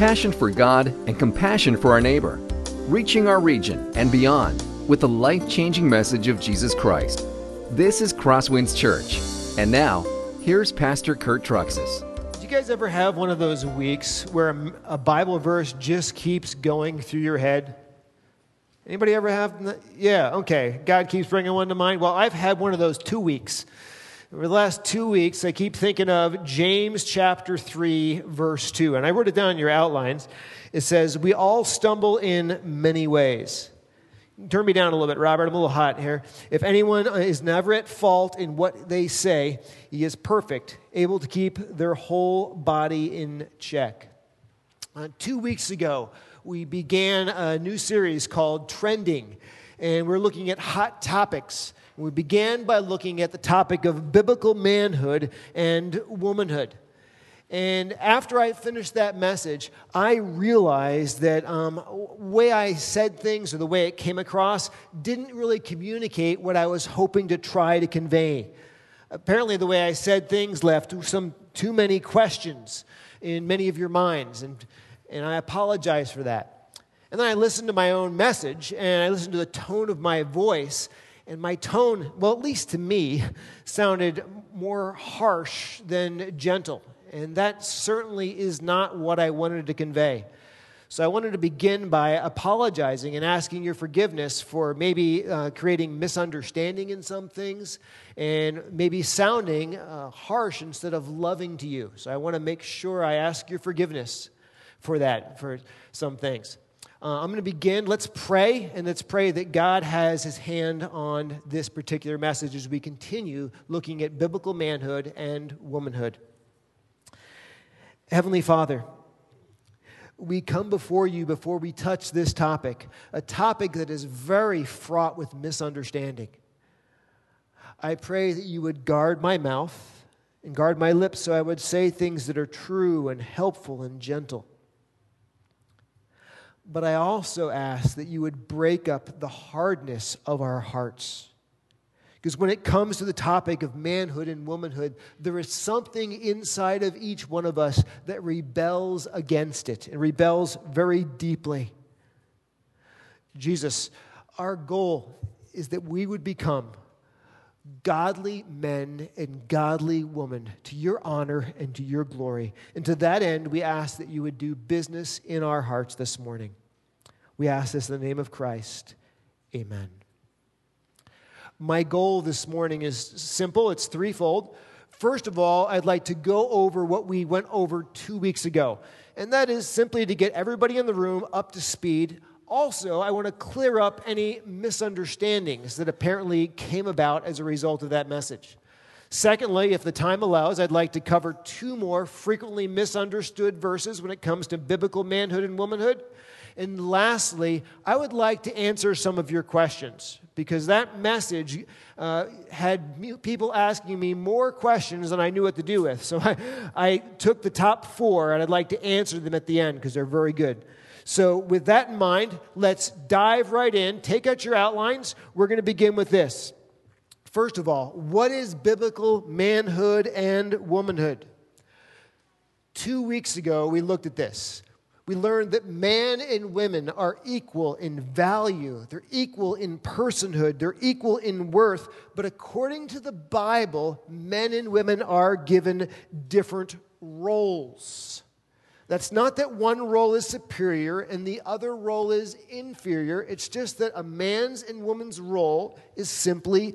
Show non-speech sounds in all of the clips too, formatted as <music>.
passion for God and compassion for our neighbor, reaching our region and beyond with the life changing message of Jesus Christ. This is Crosswinds Church. And now, here's Pastor Kurt Truxas. Do you guys ever have one of those weeks where a Bible verse just keeps going through your head? Anybody ever have? Yeah, okay. God keeps bringing one to mind. Well, I've had one of those two weeks. Over the last two weeks, I keep thinking of James chapter 3, verse 2. And I wrote it down in your outlines. It says, We all stumble in many ways. Turn me down a little bit, Robert. I'm a little hot here. If anyone is never at fault in what they say, he is perfect, able to keep their whole body in check. Uh, two weeks ago, we began a new series called Trending, and we're looking at hot topics. We began by looking at the topic of biblical manhood and womanhood. And after I finished that message, I realized that um, way I said things or the way it came across didn't really communicate what I was hoping to try to convey. Apparently, the way I said things left some too many questions in many of your minds, and, and I apologize for that. And then I listened to my own message, and I listened to the tone of my voice, and my tone, well, at least to me, sounded more harsh than gentle. And that certainly is not what I wanted to convey. So I wanted to begin by apologizing and asking your forgiveness for maybe uh, creating misunderstanding in some things and maybe sounding uh, harsh instead of loving to you. So I want to make sure I ask your forgiveness for that, for some things. Uh, I'm going to begin. Let's pray, and let's pray that God has his hand on this particular message as we continue looking at biblical manhood and womanhood. Heavenly Father, we come before you before we touch this topic, a topic that is very fraught with misunderstanding. I pray that you would guard my mouth and guard my lips so I would say things that are true and helpful and gentle. But I also ask that you would break up the hardness of our hearts. Because when it comes to the topic of manhood and womanhood, there is something inside of each one of us that rebels against it and rebels very deeply. Jesus, our goal is that we would become godly men and godly women to your honor and to your glory. And to that end, we ask that you would do business in our hearts this morning. We ask this in the name of Christ. Amen. My goal this morning is simple, it's threefold. First of all, I'd like to go over what we went over two weeks ago, and that is simply to get everybody in the room up to speed. Also, I want to clear up any misunderstandings that apparently came about as a result of that message. Secondly, if the time allows, I'd like to cover two more frequently misunderstood verses when it comes to biblical manhood and womanhood. And lastly, I would like to answer some of your questions because that message uh, had people asking me more questions than I knew what to do with. So <laughs> I, I took the top four and I'd like to answer them at the end because they're very good. So, with that in mind, let's dive right in. Take out your outlines. We're going to begin with this. First of all, what is biblical manhood and womanhood? Two weeks ago, we looked at this we learned that man and women are equal in value, they're equal in personhood, they're equal in worth. But according to the Bible, men and women are given different roles. That's not that one role is superior and the other role is inferior. It's just that a man's and woman's role is simply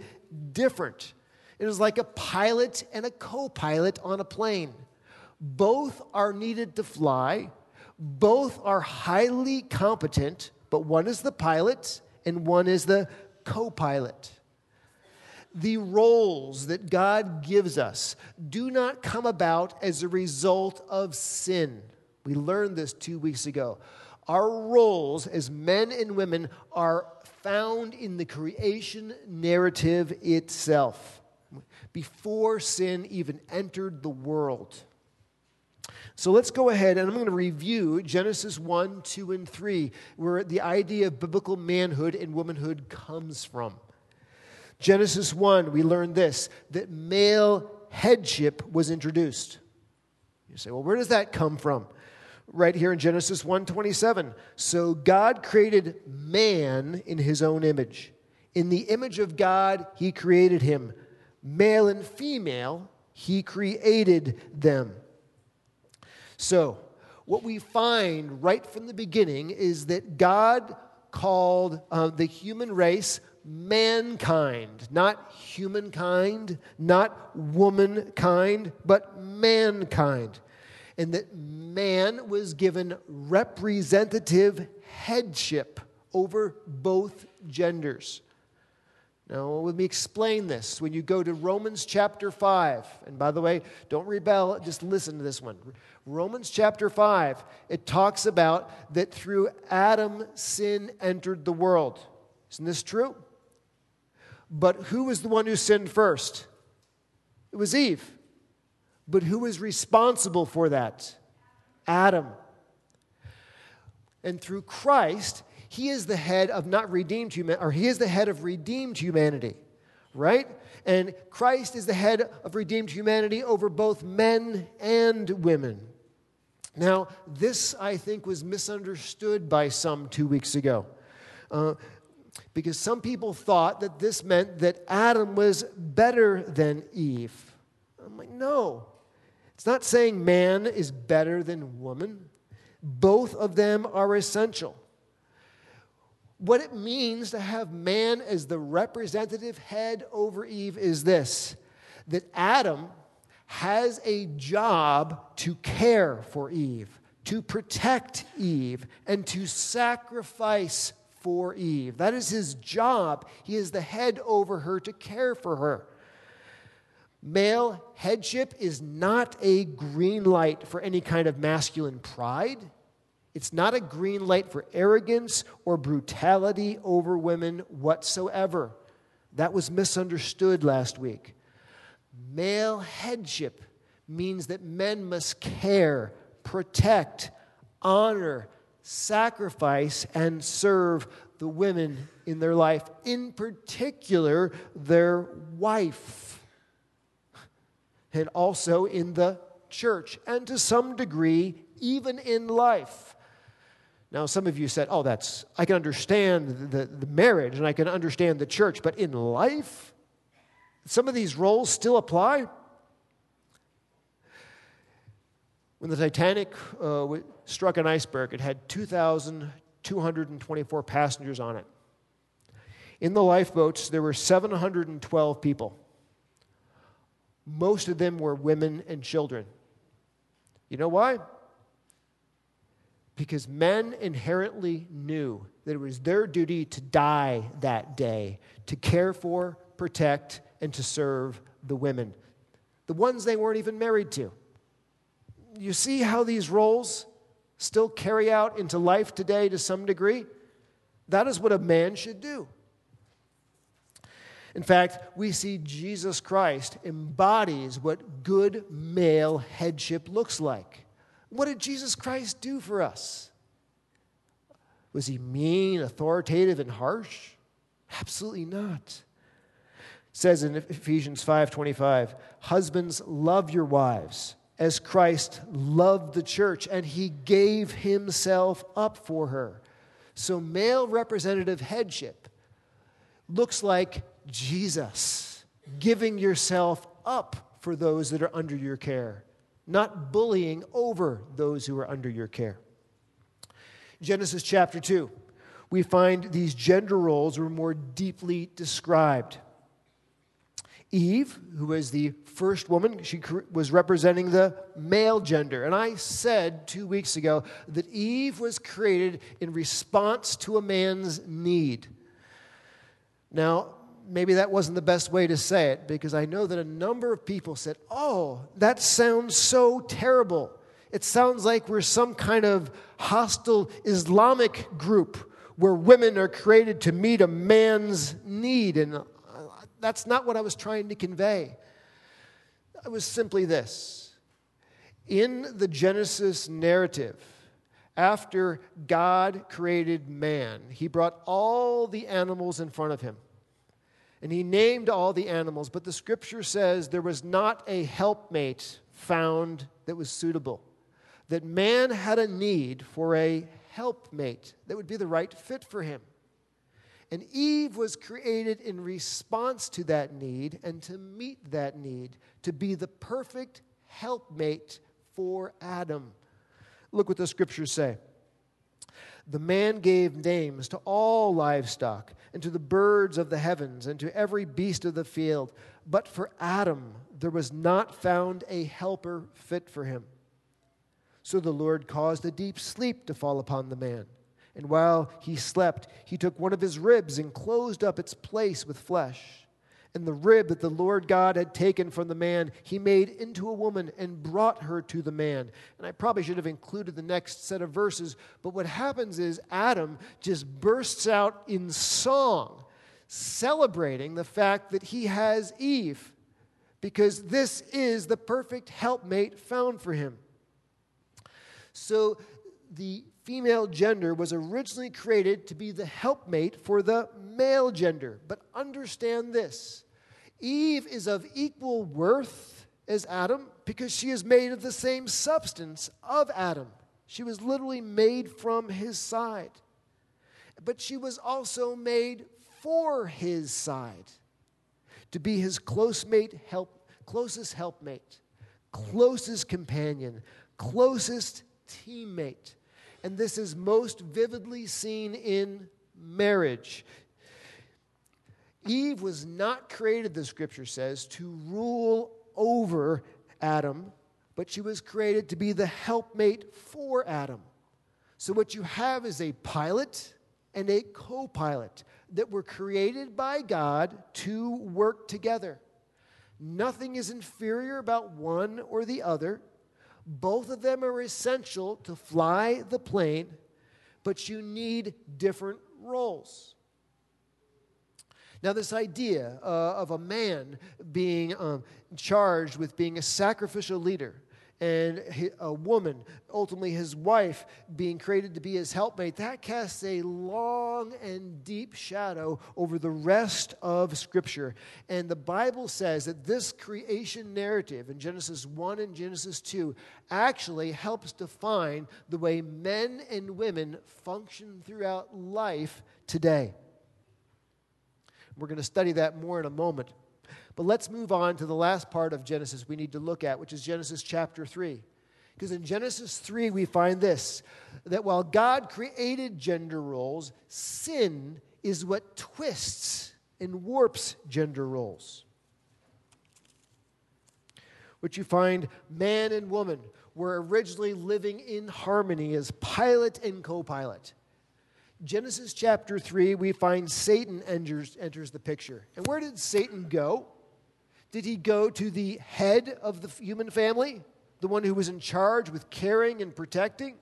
different. It is like a pilot and a co pilot on a plane. Both are needed to fly, both are highly competent, but one is the pilot and one is the co pilot. The roles that God gives us do not come about as a result of sin. We learned this two weeks ago. Our roles as men and women are found in the creation narrative itself, before sin even entered the world. So let's go ahead and I'm going to review Genesis 1, 2, and 3, where the idea of biblical manhood and womanhood comes from. Genesis 1, we learn this that male headship was introduced. You say, well, where does that come from? Right here in Genesis 1:27. So God created man in his own image. In the image of God he created him. Male and female he created them. So, what we find right from the beginning is that God called uh, the human race mankind, not humankind, not womankind, but mankind. And that man was given representative headship over both genders. Now, let me explain this. When you go to Romans chapter 5, and by the way, don't rebel, just listen to this one. Romans chapter 5, it talks about that through Adam, sin entered the world. Isn't this true? But who was the one who sinned first? It was Eve. But who is responsible for that? Adam. And through Christ, he is the head of not redeemed human, or he is the head of redeemed humanity, right? And Christ is the head of redeemed humanity over both men and women. Now, this, I think, was misunderstood by some two weeks ago. Uh, because some people thought that this meant that Adam was better than Eve. I'm like, no. It's not saying man is better than woman. Both of them are essential. What it means to have man as the representative head over Eve is this that Adam has a job to care for Eve, to protect Eve, and to sacrifice for Eve. That is his job. He is the head over her to care for her. Male headship is not a green light for any kind of masculine pride. It's not a green light for arrogance or brutality over women whatsoever. That was misunderstood last week. Male headship means that men must care, protect, honor, sacrifice, and serve the women in their life, in particular, their wife, and also in the church, and to some degree, even in life. Now, some of you said, oh, that's, I can understand the, the marriage and I can understand the church, but in life, some of these roles still apply. When the Titanic uh, struck an iceberg, it had 2,224 passengers on it. In the lifeboats, there were 712 people. Most of them were women and children. You know why? because men inherently knew that it was their duty to die that day, to care for, protect, and to serve the women, the ones they weren't even married to. You see how these roles still carry out into life today to some degree? That is what a man should do. In fact, we see Jesus Christ embodies what good male headship looks like. What did Jesus Christ do for us? Was he mean, authoritative, and harsh? Absolutely not. It says in Ephesians 5:25, "Husbands, love your wives as Christ loved the church and he gave himself up for her." So male representative headship looks like Jesus giving yourself up for those that are under your care not bullying over those who are under your care. Genesis chapter 2, we find these gender roles were more deeply described. Eve, who was the first woman, she was representing the male gender. And I said two weeks ago that Eve was created in response to a man's need. Now, maybe that wasn't the best way to say it because I know that a number of people said, Oh, that sounds so terrible. It sounds like we're some kind of hostile Islamic group where women are created to meet a man's need. And uh, that's not what I was trying to convey. It was simply this in the Genesis narrative, after God created man, he brought all the animals in front of him. And he named all the animals, but the scripture says there was not a helpmate found that was suitable. that man had a need for a helpmate that would be the right fit for him. And Eve was created in response to that need and to meet that need, to be the perfect helpmate for Adam. Look what the scriptures say. The man gave names to all livestock, and to the birds of the heavens, and to every beast of the field. But for Adam, there was not found a helper fit for him. So the Lord caused a deep sleep to fall upon the man. And while he slept, he took one of his ribs and closed up its place with flesh. And the rib that the Lord God had taken from the man, he made into a woman and brought her to the man. And I probably should have included the next set of verses, but what happens is Adam just bursts out in song, celebrating the fact that he has Eve, because this is the perfect helpmate found for him. So the female gender was originally created to be the helpmate for the male gender. But understand this Eve is of equal worth as Adam because she is made of the same substance of Adam. She was literally made from his side. But she was also made for his side to be his close mate help, closest helpmate, closest companion, closest teammate. And this is most vividly seen in marriage. Eve was not created, the scripture says, to rule over Adam, but she was created to be the helpmate for Adam. So, what you have is a pilot and a co pilot that were created by God to work together. Nothing is inferior about one or the other. Both of them are essential to fly the plane, but you need different roles. Now, this idea uh, of a man being um, charged with being a sacrificial leader and a woman, ultimately his wife, being created to be his helpmate, that casts a long and deep shadow over the rest of Scripture. And the Bible says that this creation narrative in Genesis 1 and Genesis 2 actually helps define the way men and women function throughout life today. We're going to study that more in a moment. But let's move on to the last part of Genesis we need to look at, which is Genesis chapter 3. Because in Genesis 3, we find this that while God created gender roles, sin is what twists and warps gender roles. Which you find man and woman were originally living in harmony as pilot and co pilot. Genesis chapter 3, we find Satan enters, enters the picture. And where did Satan go? Did he go to the head of the human family, the one who was in charge with caring and protecting?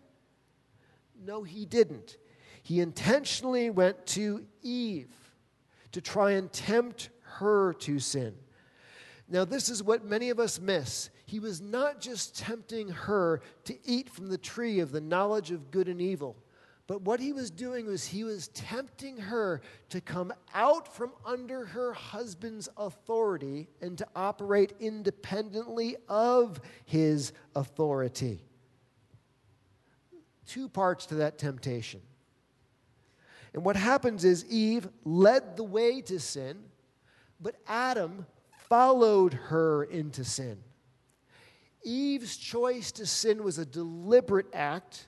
No, he didn't. He intentionally went to Eve to try and tempt her to sin. Now, this is what many of us miss. He was not just tempting her to eat from the tree of the knowledge of good and evil. But what he was doing was he was tempting her to come out from under her husband's authority and to operate independently of his authority. Two parts to that temptation. And what happens is Eve led the way to sin, but Adam followed her into sin. Eve's choice to sin was a deliberate act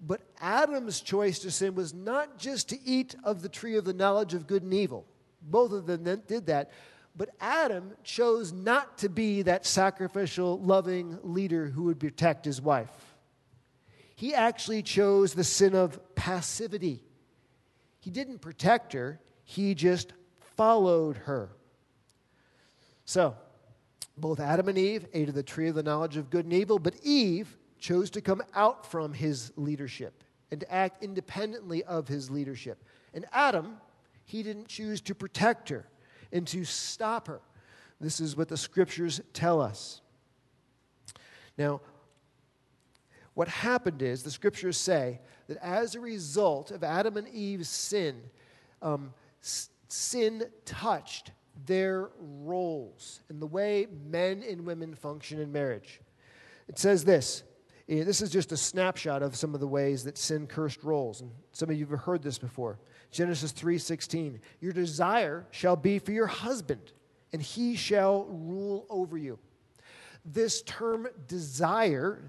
but Adam's choice to sin was not just to eat of the tree of the knowledge of good and evil. Both of them did that. But Adam chose not to be that sacrificial, loving leader who would protect his wife. He actually chose the sin of passivity. He didn't protect her, he just followed her. So, both Adam and Eve ate of the tree of the knowledge of good and evil, but Eve chose to come out from his leadership and to act independently of his leadership. And Adam, he didn't choose to protect her and to stop her. This is what the scriptures tell us. Now, what happened is the scriptures say that as a result of Adam and Eve's sin, um, sin touched their roles and the way men and women function in marriage. It says this This is just a snapshot of some of the ways that sin cursed roles. And some of you have heard this before. Genesis 3:16. Your desire shall be for your husband, and he shall rule over you. This term desire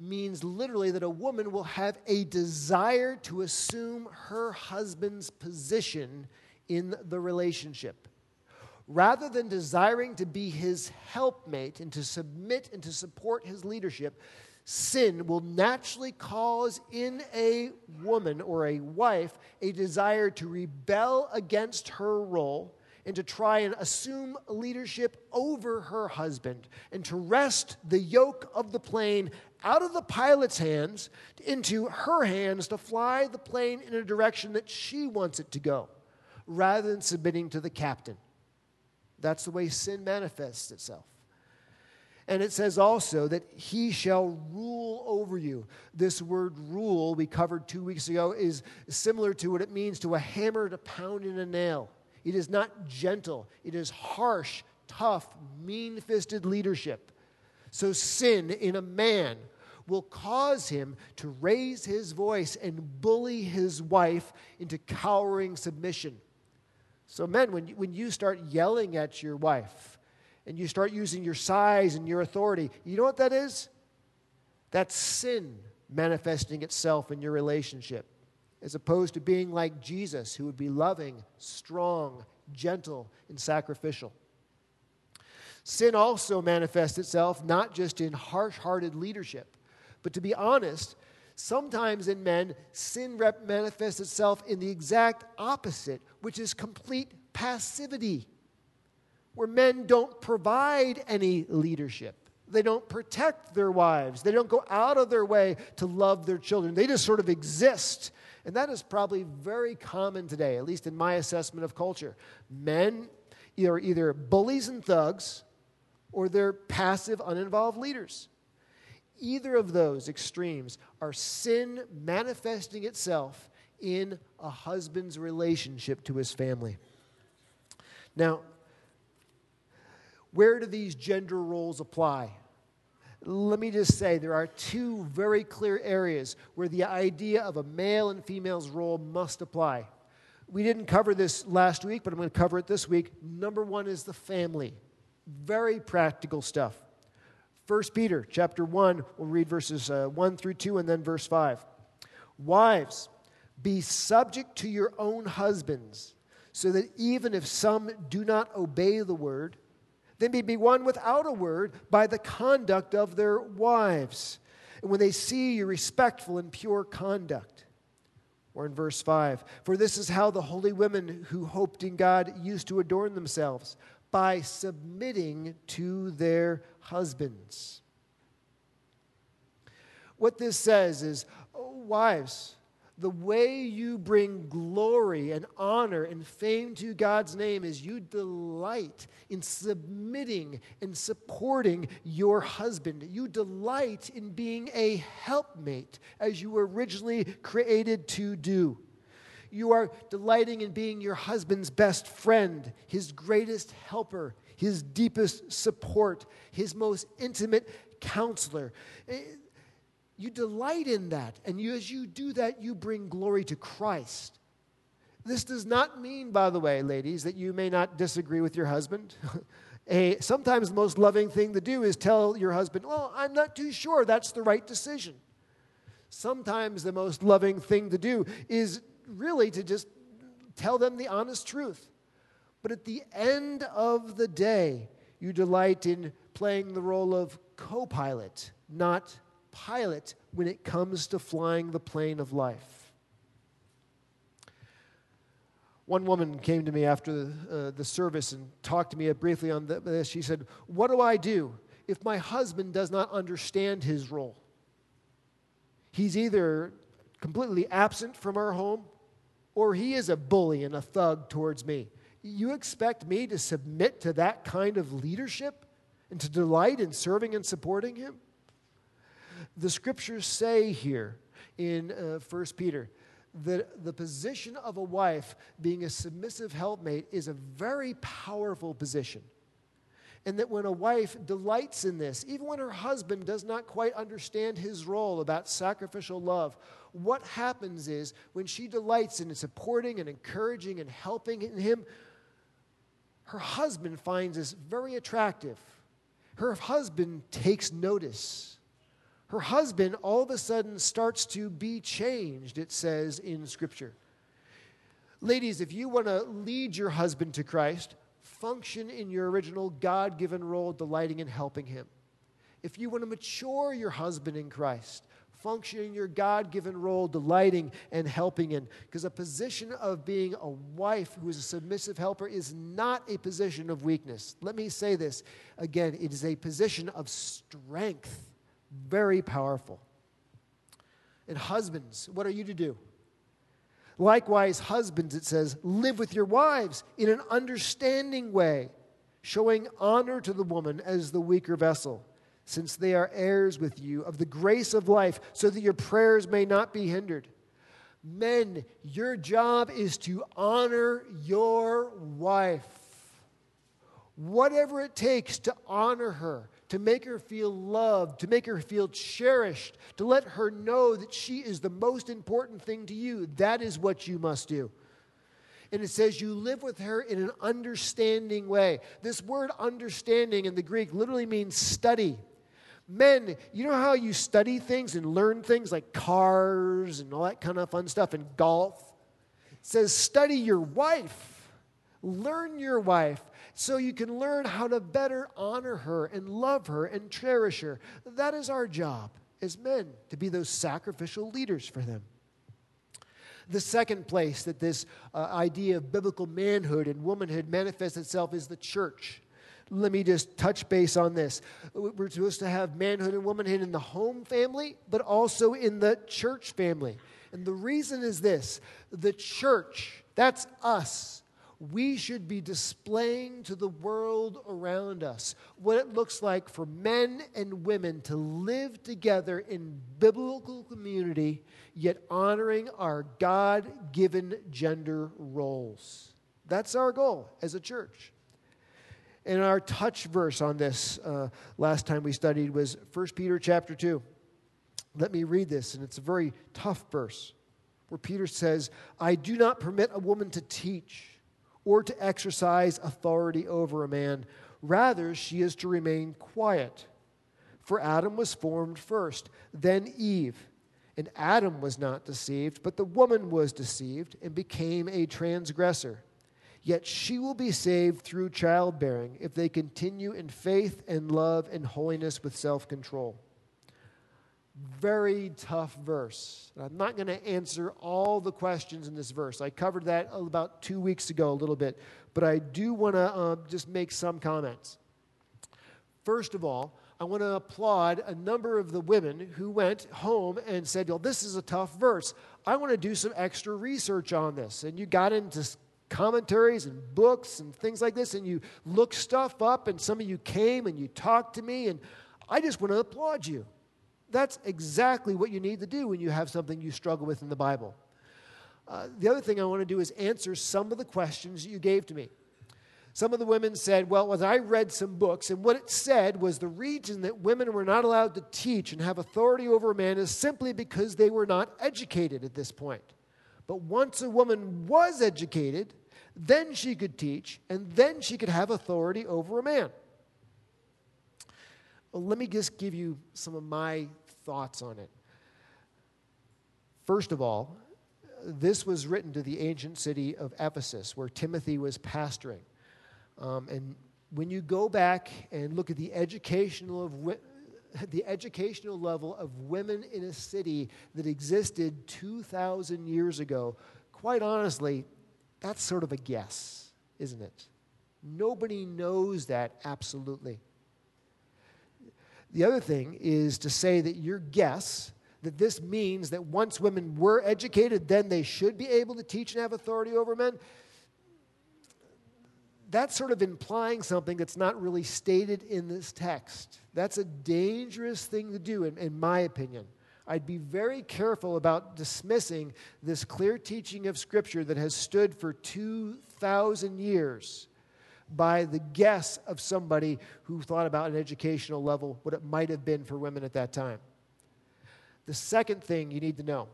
means literally that a woman will have a desire to assume her husband's position in the relationship. Rather than desiring to be his helpmate and to submit and to support his leadership, sin will naturally cause in a woman or a wife a desire to rebel against her role and to try and assume leadership over her husband and to wrest the yoke of the plane out of the pilot's hands into her hands to fly the plane in a direction that she wants it to go rather than submitting to the captain. That's the way sin manifests itself. And it says also that he shall rule over you. This word rule, we covered two weeks ago, is similar to what it means to a hammer to pound in a nail. It is not gentle, it is harsh, tough, mean fisted leadership. So, sin in a man will cause him to raise his voice and bully his wife into cowering submission. So, men, when you, when you start yelling at your wife and you start using your size and your authority, you know what that is? That's sin manifesting itself in your relationship, as opposed to being like Jesus, who would be loving, strong, gentle, and sacrificial. Sin also manifests itself not just in harsh hearted leadership, but to be honest, sometimes in men, sin manifests itself in the exact opposite, which is complete passivity, where men don't provide any leadership. They don't protect their wives. They don't go out of their way to love their children. They just sort of exist. And that is probably very common today, at least in my assessment of culture. Men are either bullies and thugs or they're passive, uninvolved leaders. Either of those extremes are sin manifesting itself in a husband's relationship to his family. Now, where do these gender roles apply? Let me just say there are two very clear areas where the idea of a male and female's role must apply. We didn't cover this last week, but I'm going to cover it this week. Number one is the family. Very practical stuff. 1 Peter chapter 1, we'll read verses uh, 1 through 2 and then verse 5. Wives, be subject to your own husbands, so that even if some do not obey the word, they may be won without a word by the conduct of their wives. And when they see your respectful and pure conduct. Or in verse 5, for this is how the holy women who hoped in God used to adorn themselves by submitting to their husbands. What this says is, oh, wives, the way you bring glory and honor and fame to God's name is you delight in submitting and supporting your husband. You delight in being a helpmate as you were originally created to do. You are delighting in being your husband's best friend, his greatest helper, his deepest support, his most intimate counselor. Eh, You delight in that. And you, as you do that, you bring glory to Christ. This does not mean, by the way, ladies, that you may not disagree with your husband. <laughs> A, sometimes the most loving thing to do is tell your husband, Well, I'm not too sure that's the right decision. Sometimes the most loving thing to do is really to just tell them the honest truth. But at the end of the day, you delight in playing the role of co pilot, not pilot, when it comes to flying the plane of life. One woman came to me after the, uh, the service and talked to me briefly on this. She said, What do I do if my husband does not understand his role? He's either completely absent from our home or he is a bully and a thug towards me. You expect me to submit to that kind of leadership and to delight in serving and supporting him? The scriptures say here in uh, 1 Peter that the position of a wife being a submissive helpmate is a very powerful position. And that when a wife delights in this, even when her husband does not quite understand his role about sacrificial love, what happens is when she delights in supporting and encouraging and helping him, her husband finds this very attractive. Her husband takes notice. Her husband all of a sudden starts to be changed, it says in Scripture. Ladies, if you want to lead your husband to Christ, function in your original God given role, delighting in helping him. If you want to mature your husband in Christ, function in your God given role, delighting and helping in. Because a position of being a wife who is a submissive helper is not a position of weakness. Let me say this again it is a position of strength, very powerful. And husbands, what are you to do? Likewise, husbands, it says, live with your wives in an understanding way, showing honor to the woman as the weaker vessel, since they are heirs with you of the grace of life, so that your prayers may not be hindered. Men, your job is to honor your wife. Whatever it takes to honor her, to make her feel loved, to make her feel cherished, to let her know that she is the most important thing to you. That is what you must do. And it says you live with her in an understanding way. This word understanding in the Greek literally means study. Men, you know how you study things and learn things like cars and all that kind of fun stuff and golf? It says study your wife. Learn your wife so you can learn how to better honor her and love her and cherish her. That is our job as men, to be those sacrificial leaders for them. The second place that this uh, idea of biblical manhood and womanhood manifests itself is the church. Let me just touch base on this. We're supposed to have manhood and womanhood in the home family, but also in the church family. And the reason is this the church, that's us we should be displaying to the world around us what it looks like for men and women to live together in biblical community, yet honoring our God given gender roles. That's our goal as a church. And our touch verse on this uh, last time we studied was 1 Peter chapter 2. Let me read this, and it's a very tough verse where Peter says, I do not permit a woman to teach or to exercise authority over a man. Rather, she is to remain quiet. For Adam was formed first, then Eve. And Adam was not deceived, but the woman was deceived and became a transgressor. Yet she will be saved through childbearing if they continue in faith and love and holiness with self control very tough verse. I'm not going to answer all the questions in this verse. I covered that about two weeks ago a little bit, but I do want to uh, just make some comments. First of all, I want to applaud a number of the women who went home and said, Well, this is a tough verse. I want to do some extra research on this. And you got into commentaries and books and things like this, and you looked stuff up, and some of you came and you talked to me, and I just want to applaud you. That's exactly what you need to do when you have something you struggle with in the Bible. Uh, the other thing I want to do is answer some of the questions you gave to me. Some of the women said, Well, as I read some books, and what it said was the reason that women were not allowed to teach and have authority over a man is simply because they were not educated at this point. But once a woman was educated, then she could teach, and then she could have authority over a man. Well, let me just give you some of my thoughts on it. First of all, this was written to the ancient city of Ephesus, where Timothy was pastoring. Um, and when you go back and look at the educational of the educational level of women in a city that existed 2,000 years ago, quite honestly, that's sort of a guess, isn't it? Nobody knows that absolutely. The other thing is to say that your guess that this means that once women were educated, then they should be able to teach and have authority over men. That's sort of implying something that's not really stated in this text. That's a dangerous thing to do, in, in my opinion. I'd be very careful about dismissing this clear teaching of Scripture that has stood for 2,000 years by the guess of somebody who thought about an educational level, what it might have been for women at that time. The second thing you need to know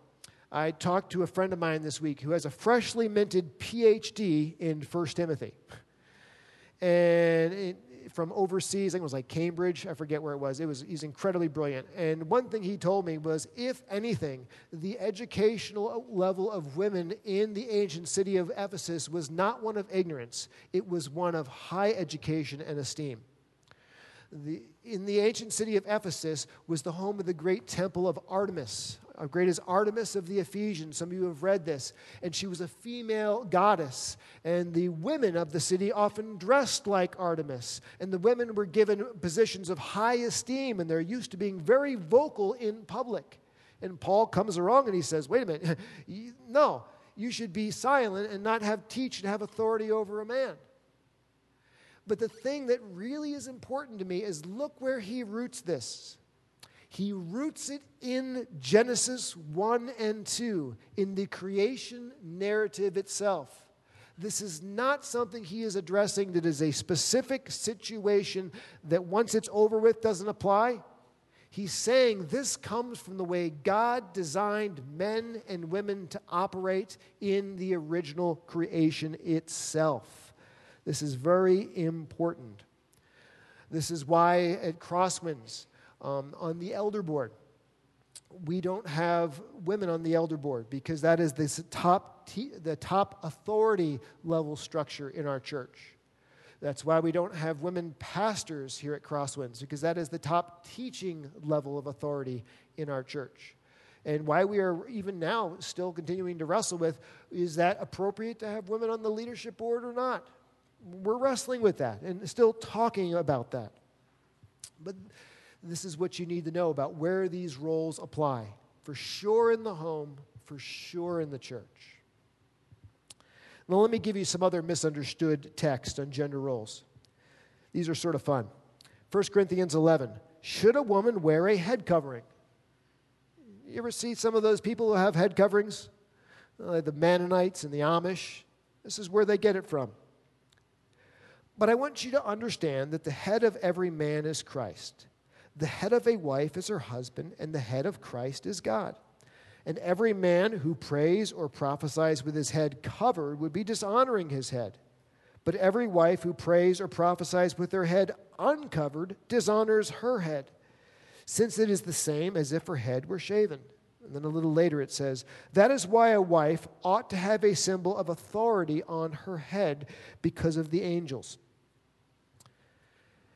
I talked to a friend of mine this week who has a freshly minted PhD in 1 Timothy. And it, from overseas, I think it was like Cambridge, I forget where it was. It was he's incredibly brilliant. And one thing he told me was if anything, the educational level of women in the ancient city of Ephesus was not one of ignorance, it was one of high education and esteem. The, in the ancient city of Ephesus was the home of the great temple of Artemis, great as Artemis of the Ephesians. Some of you have read this. And she was a female goddess. And the women of the city often dressed like Artemis. And the women were given positions of high esteem, and they're used to being very vocal in public. And Paul comes along and he says, Wait a minute, <laughs> no, you should be silent and not have teach and have authority over a man. But the thing that really is important to me is look where he roots this. He roots it in Genesis 1 and 2, in the creation narrative itself. This is not something he is addressing that is a specific situation that once it's over with doesn't apply. He's saying this comes from the way God designed men and women to operate in the original creation itself. This is very important. This is why at Crosswinds, um, on the elder board, we don't have women on the elder board because that is the top, the top authority level structure in our church. That's why we don't have women pastors here at Crosswinds because that is the top teaching level of authority in our church. And why we are even now still continuing to wrestle with is that appropriate to have women on the leadership board or not? We're wrestling with that and still talking about that. But this is what you need to know about where these roles apply. For sure in the home, for sure in the church. Now, let me give you some other misunderstood text on gender roles. These are sort of fun. 1 Corinthians 11. Should a woman wear a head covering? You ever see some of those people who have head coverings? Like the Mennonites and the Amish. This is where they get it from. But I want you to understand that the head of every man is Christ. The head of a wife is her husband, and the head of Christ is God. And every man who prays or prophesies with his head covered would be dishonoring his head. But every wife who prays or prophesies with her head uncovered dishonors her head, since it is the same as if her head were shaven. And then a little later it says, That is why a wife ought to have a symbol of authority on her head because of the angels.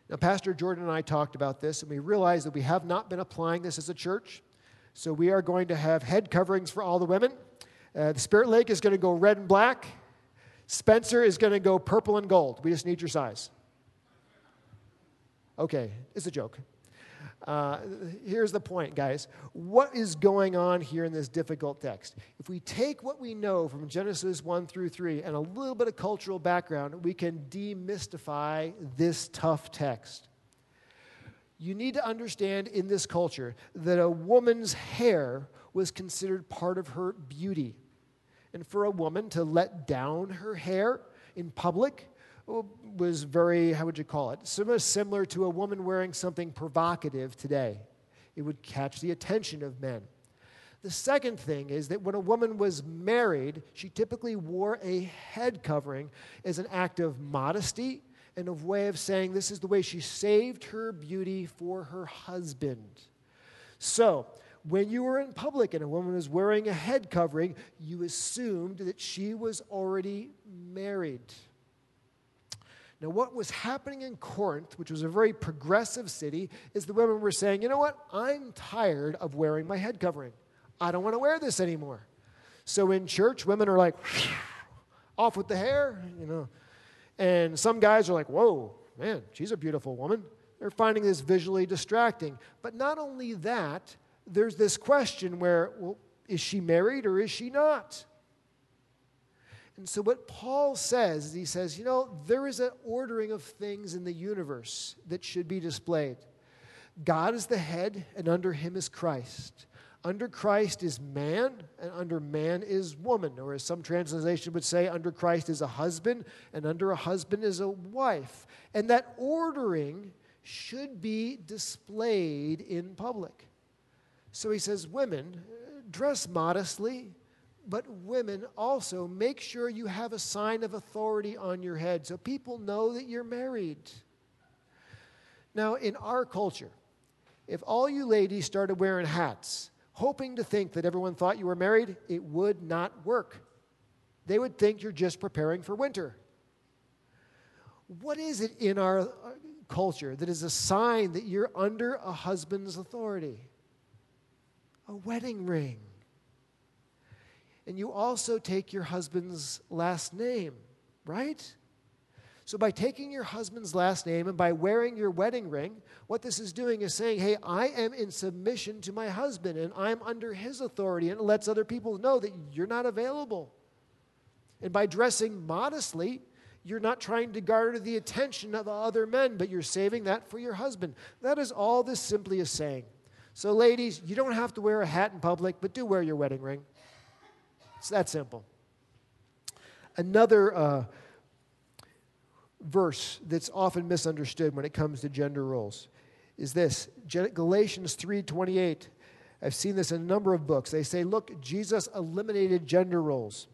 Now, Pastor Jordan and I talked about this, and we realized that we have not been applying this as a church. So we are going to have head coverings for all the women. Uh, the Spirit Lake is going to go red and black. Spencer is going to go purple and gold. We just need your size. Okay, it's a joke. Uh, here's the point, guys. What is going on here in this difficult text? If we take what we know from Genesis 1 through 3 and a little bit of cultural background, we can demystify this tough text. You need to understand in this culture that a woman's hair was considered part of her beauty. And for a woman to let down her hair in public was very, how would you call it? Similar, similar to a woman wearing something provocative today. It would catch the attention of men. The second thing is that when a woman was married, she typically wore a head covering as an act of modesty and a way of saying this is the way she saved her beauty for her husband. So, when you were in public and a woman was wearing a head covering, you assumed that she was already married. Now, what was happening in Corinth, which was a very progressive city, is the women were saying, you know what? I'm tired of wearing my head covering. I don't want to wear this anymore. So in church, women are like, off with the hair, you know. And some guys are like, whoa, man, she's a beautiful woman. They're finding this visually distracting. But not only that, there's this question where, well, is she married or is she not? And so, what Paul says is he says, you know, there is an ordering of things in the universe that should be displayed. God is the head, and under him is Christ. Under Christ is man, and under man is woman. Or as some translation would say, under Christ is a husband, and under a husband is a wife. And that ordering should be displayed in public. So he says, Women, dress modestly, but women also make sure you have a sign of authority on your head so people know that you're married. Now, in our culture, if all you ladies started wearing hats, hoping to think that everyone thought you were married, it would not work. They would think you're just preparing for winter. What is it in our uh, culture that is a sign that you're under a husband's authority? A wedding ring. And you also take your husband's last name, right? So, by taking your husband's last name and by wearing your wedding ring, what this is doing is saying, hey, I am in submission to my husband and I'm under his authority. And it lets other people know that you're not available. And by dressing modestly, you're not trying to garner the attention of other men, but you're saving that for your husband. That is all this simply is saying. So, ladies, you don't have to wear a hat in public, but do wear your wedding ring. It's that simple. Another. Uh, verse that's often misunderstood when it comes to gender roles is this Galatians 3:28 I've seen this in a number of books they say look Jesus eliminated gender roles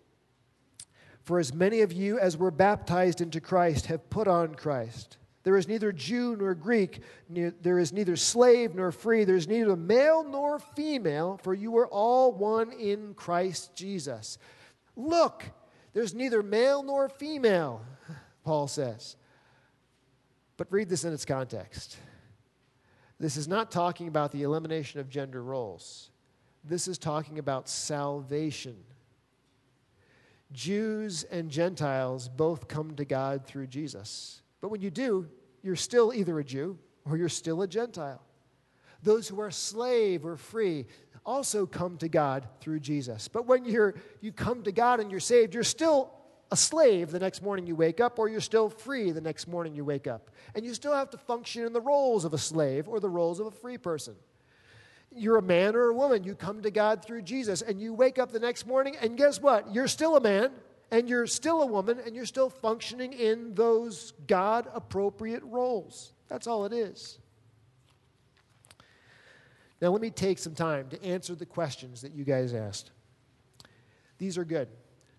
for as many of you as were baptized into Christ have put on Christ there is neither Jew nor Greek there is neither slave nor free there is neither male nor female for you are all one in Christ Jesus look there's neither male nor female Paul says. But read this in its context. This is not talking about the elimination of gender roles. This is talking about salvation. Jews and Gentiles both come to God through Jesus. But when you do, you're still either a Jew or you're still a Gentile. Those who are slave or free also come to God through Jesus. But when you're, you come to God and you're saved, you're still a slave the next morning you wake up, or you're still free the next morning you wake up. And you still have to function in the roles of a slave or the roles of a free person. You're a man or a woman. You come to God through Jesus, and you wake up the next morning, and guess what? You're still a man, and you're still a woman, and you're still functioning in those God appropriate roles. That's all it is. Now, let me take some time to answer the questions that you guys asked. These are good.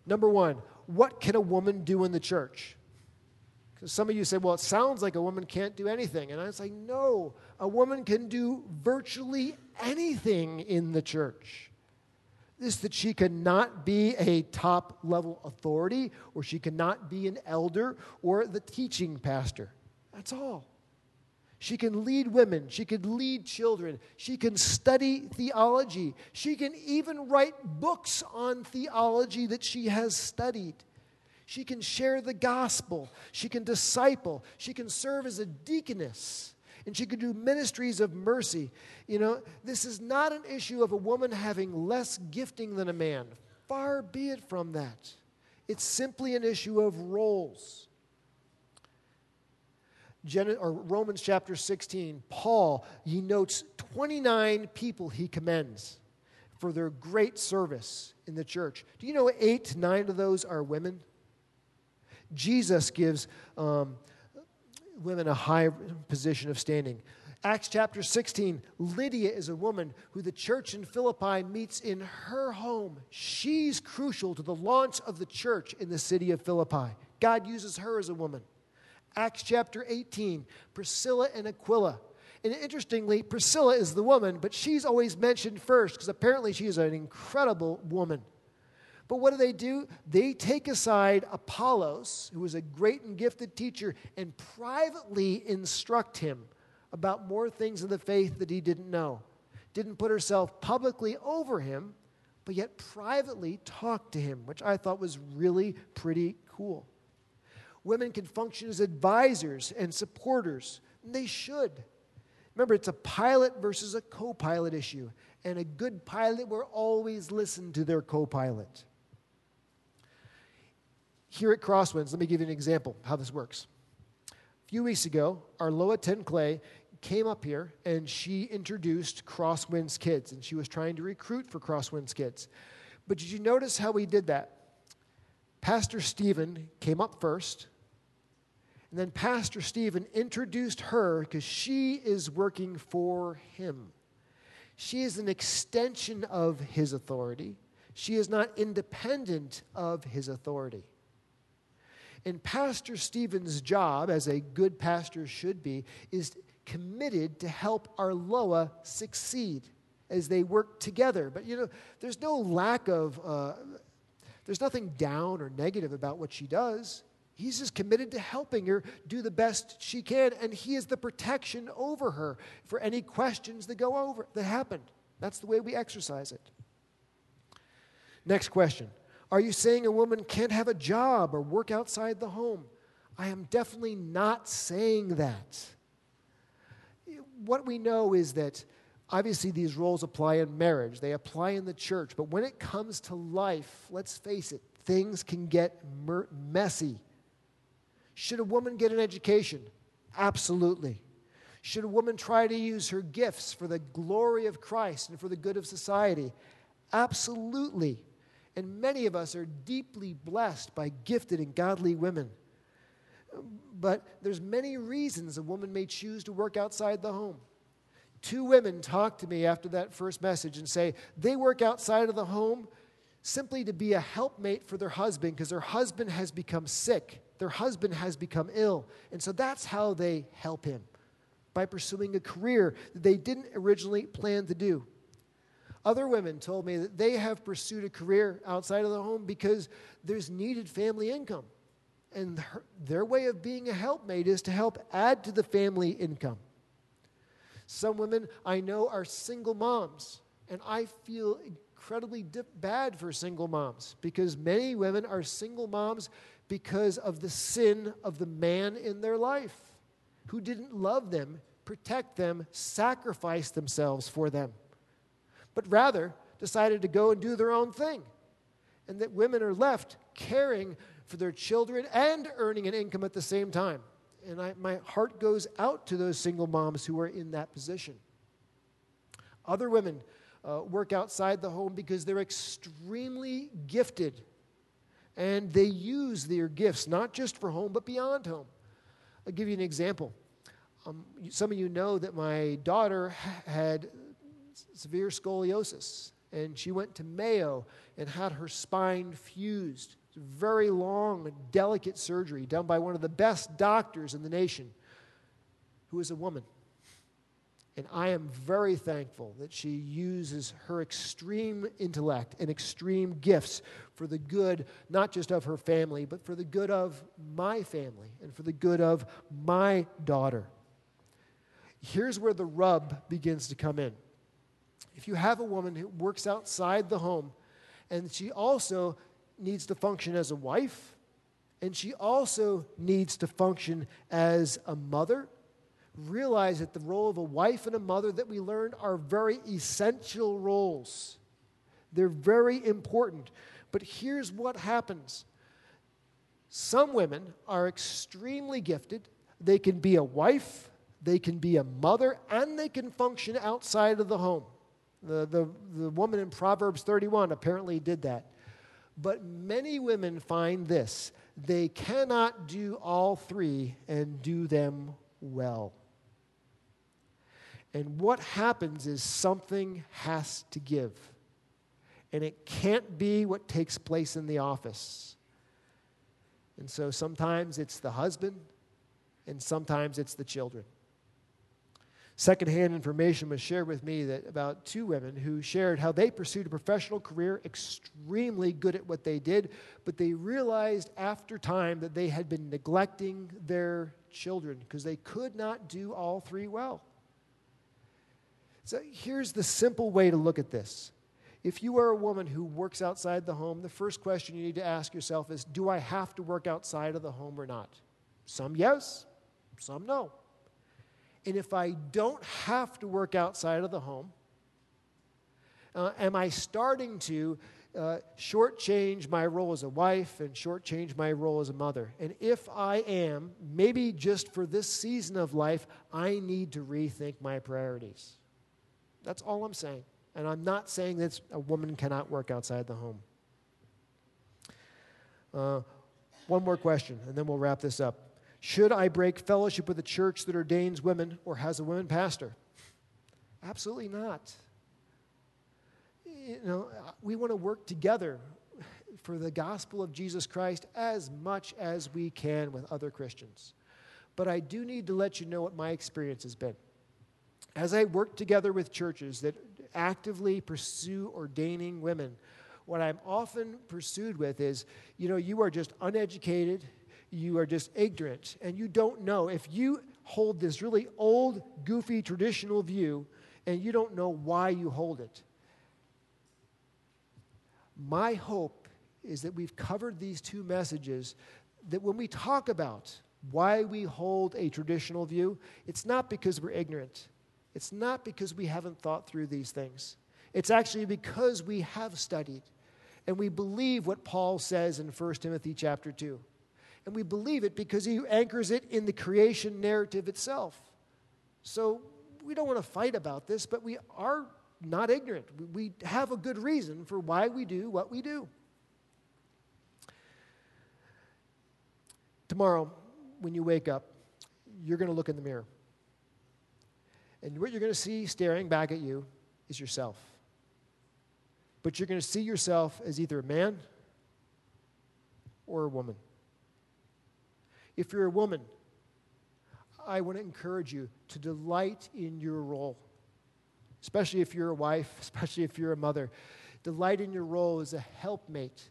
Number one, what can a woman do in the church? Because some of you say, well, it sounds like a woman can't do anything. And I like, no, a woman can do virtually anything in the church. This that she cannot be a top level authority, or she cannot be an elder or the teaching pastor. That's all. She can lead women. She can lead children. She can study theology. She can even write books on theology that she has studied. She can share the gospel. She can disciple. She can serve as a deaconess. And she could do ministries of mercy. You know, this is not an issue of a woman having less gifting than a man. Far be it from that. It's simply an issue of roles. Gen- or Romans chapter 16, Paul, he notes 29 people he commends for their great service in the church. Do you know eight, nine of those are women? Jesus gives um, women a high position of standing. Acts chapter 16, Lydia is a woman who the church in Philippi meets in her home. She's crucial to the launch of the church in the city of Philippi. God uses her as a woman. Acts chapter 18, Priscilla and Aquila. And interestingly, Priscilla is the woman, but she's always mentioned first because apparently she is an incredible woman. But what do they do? They take aside Apollos, who was a great and gifted teacher, and privately instruct him about more things of the faith that he didn't know. Didn't put herself publicly over him, but yet privately talked to him, which I thought was really pretty cool. Women can function as advisors and supporters, and they should. Remember, it's a pilot versus a co pilot issue, and a good pilot will always listen to their co pilot. Here at Crosswinds, let me give you an example how this works. A few weeks ago, Arloa 10 Clay came up here and she introduced Crosswinds Kids, and she was trying to recruit for Crosswinds Kids. But did you notice how we did that? Pastor Stephen came up first, and then Pastor Stephen introduced her because she is working for him. She is an extension of his authority. She is not independent of his authority. And Pastor Stephen's job, as a good pastor should be, is committed to help Arloa succeed as they work together. But you know, there's no lack of, uh, there's nothing down or negative about what she does. He's just committed to helping her do the best she can, and he is the protection over her for any questions that go over that happen. That's the way we exercise it. Next question Are you saying a woman can't have a job or work outside the home? I am definitely not saying that. What we know is that obviously these roles apply in marriage, they apply in the church, but when it comes to life, let's face it, things can get mer- messy. Should a woman get an education? Absolutely. Should a woman try to use her gifts for the glory of Christ and for the good of society? Absolutely. And many of us are deeply blessed by gifted and godly women. But there's many reasons a woman may choose to work outside the home. Two women talked to me after that first message and say they work outside of the home simply to be a helpmate for their husband because their husband has become sick, their husband has become ill. And so that's how they help him by pursuing a career that they didn't originally plan to do. Other women told me that they have pursued a career outside of the home because there's needed family income. And her, their way of being a helpmate is to help add to the family income. Some women I know are single moms, and I feel incredibly dip- bad for single moms because many women are single moms because of the sin of the man in their life who didn't love them, protect them, sacrifice themselves for them but rather decided to go and do their own thing. And that women are left caring for their children and earning an income at the same time. And I, my heart goes out to those single moms who are in that position. Other women uh, work outside the home because they're extremely gifted and they use their gifts not just for home but beyond home. I'll give you an example. Um, some of you know that my daughter had severe scoliosis. And she went to Mayo and had her spine fused. Very long delicate surgery done by one of the best doctors in the nation, who is a woman. And I am very thankful that she uses her extreme intellect and extreme gifts for the good, not just of her family, but for the good of my family and for the good of my daughter. Here's where the rub begins to come in if you have a woman who works outside the home and she also needs to function as a wife and she also needs to function as a mother, realize that the role of a wife and a mother that we learned are very essential roles. They're very important. But here's what happens some women are extremely gifted. They can be a wife, they can be a mother, and they can function outside of the home. The, the, the woman in Proverbs 31 apparently did that. But many women find this they cannot do all three and do them well. And what happens is something has to give. And it can't be what takes place in the office. And so sometimes it's the husband, and sometimes it's the children. Secondhand information was shared with me that about two women who shared how they pursued a professional career, extremely good at what they did, but they realized after time that they had been neglecting their children because they could not do all three well. So here's the simple way to look at this. If you are a woman who works outside the home, the first question you need to ask yourself is Do I have to work outside of the home or not? Some yes, some no. And if I don't have to work outside of the home, uh, am I starting to uh, shortchange my role as a wife and shortchange my role as a mother. And if I am, maybe just for this season of life, I need to rethink my priorities. That's all I'm saying. And I'm not saying that a woman cannot work outside the home. Uh, one more question, and then we'll wrap this up. Should I break fellowship with a church that ordains women or has a women pastor? Absolutely not. You know, we want to work together for the gospel of Jesus Christ as much as we can with other Christians. But I do need to let you know what my experience has been. As I work together with churches that actively pursue ordaining women, what I'm often pursued with is you know, you are just uneducated, you are just ignorant, and you don't know. If you hold this really old, goofy, traditional view and you don't know why you hold it, my hope is that we've covered these two messages that when we talk about why we hold a traditional view, it's not because we're ignorant. It's not because we haven't thought through these things. It's actually because we have studied and we believe what Paul says in 1 Timothy chapter 2. And we believe it because he anchors it in the creation narrative itself. So we don't want to fight about this, but we are not ignorant. We have a good reason for why we do what we do. Tomorrow, when you wake up, you're going to look in the mirror. And what you're going to see staring back at you is yourself but you're going to see yourself as either a man or a woman. If you're a woman, I want to encourage you to delight in your role, especially if you're a wife, <laughs> especially if you're a mother. Delight in your role as a helpmate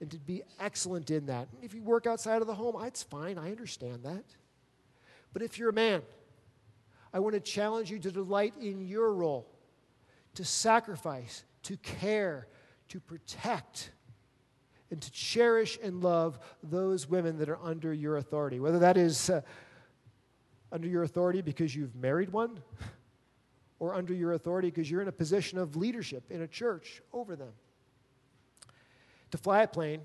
and to be excellent in that. If you work outside of the home, it's fine. I understand that. But if you're a man, I want to challenge you to delight in your role to sacrifice, to care, to protect, and to cherish and love those women that are under your authority. Whether that is uh, under your authority because you've married one, <laughs> or under your authority because you're in a position of leadership in a church over them. To fly a plane,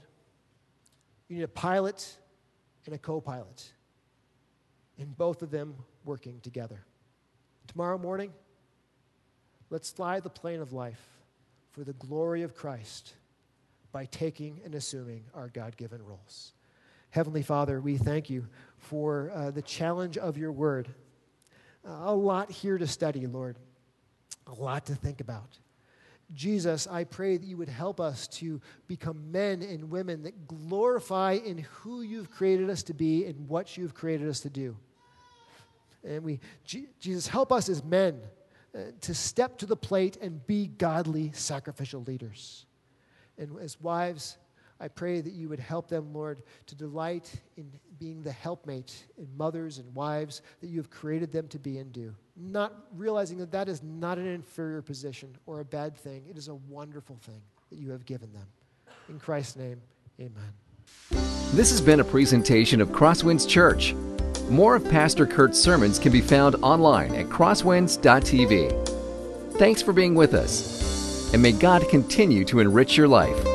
you need a pilot and a co pilot, and both of them working together. Tomorrow morning, Let's fly the plane of life for the glory of Christ by taking and assuming our God given roles. Heavenly Father, we thank you for uh, the challenge of your word. Uh, a lot here to study, Lord, a lot to think about. Jesus, I pray that you would help us to become men and women that glorify in who you've created us to be and what you've created us to do. And we, G- Jesus, help us as men uh, to step to the plate and be godly sacrificial leaders. And as wives, I pray that you would help them, Lord, to delight in being the helpmate in mothers and wives that you have created them to be and do. Not realizing that that is not an inferior position or a bad thing, it is a wonderful thing that you have given them. In Christ's name, amen. This has been a presentation of Crosswinds Church. More of Pastor Kurt's sermons can be found online at crosswinds.tv. Thanks for being with us, and may God continue to enrich your life.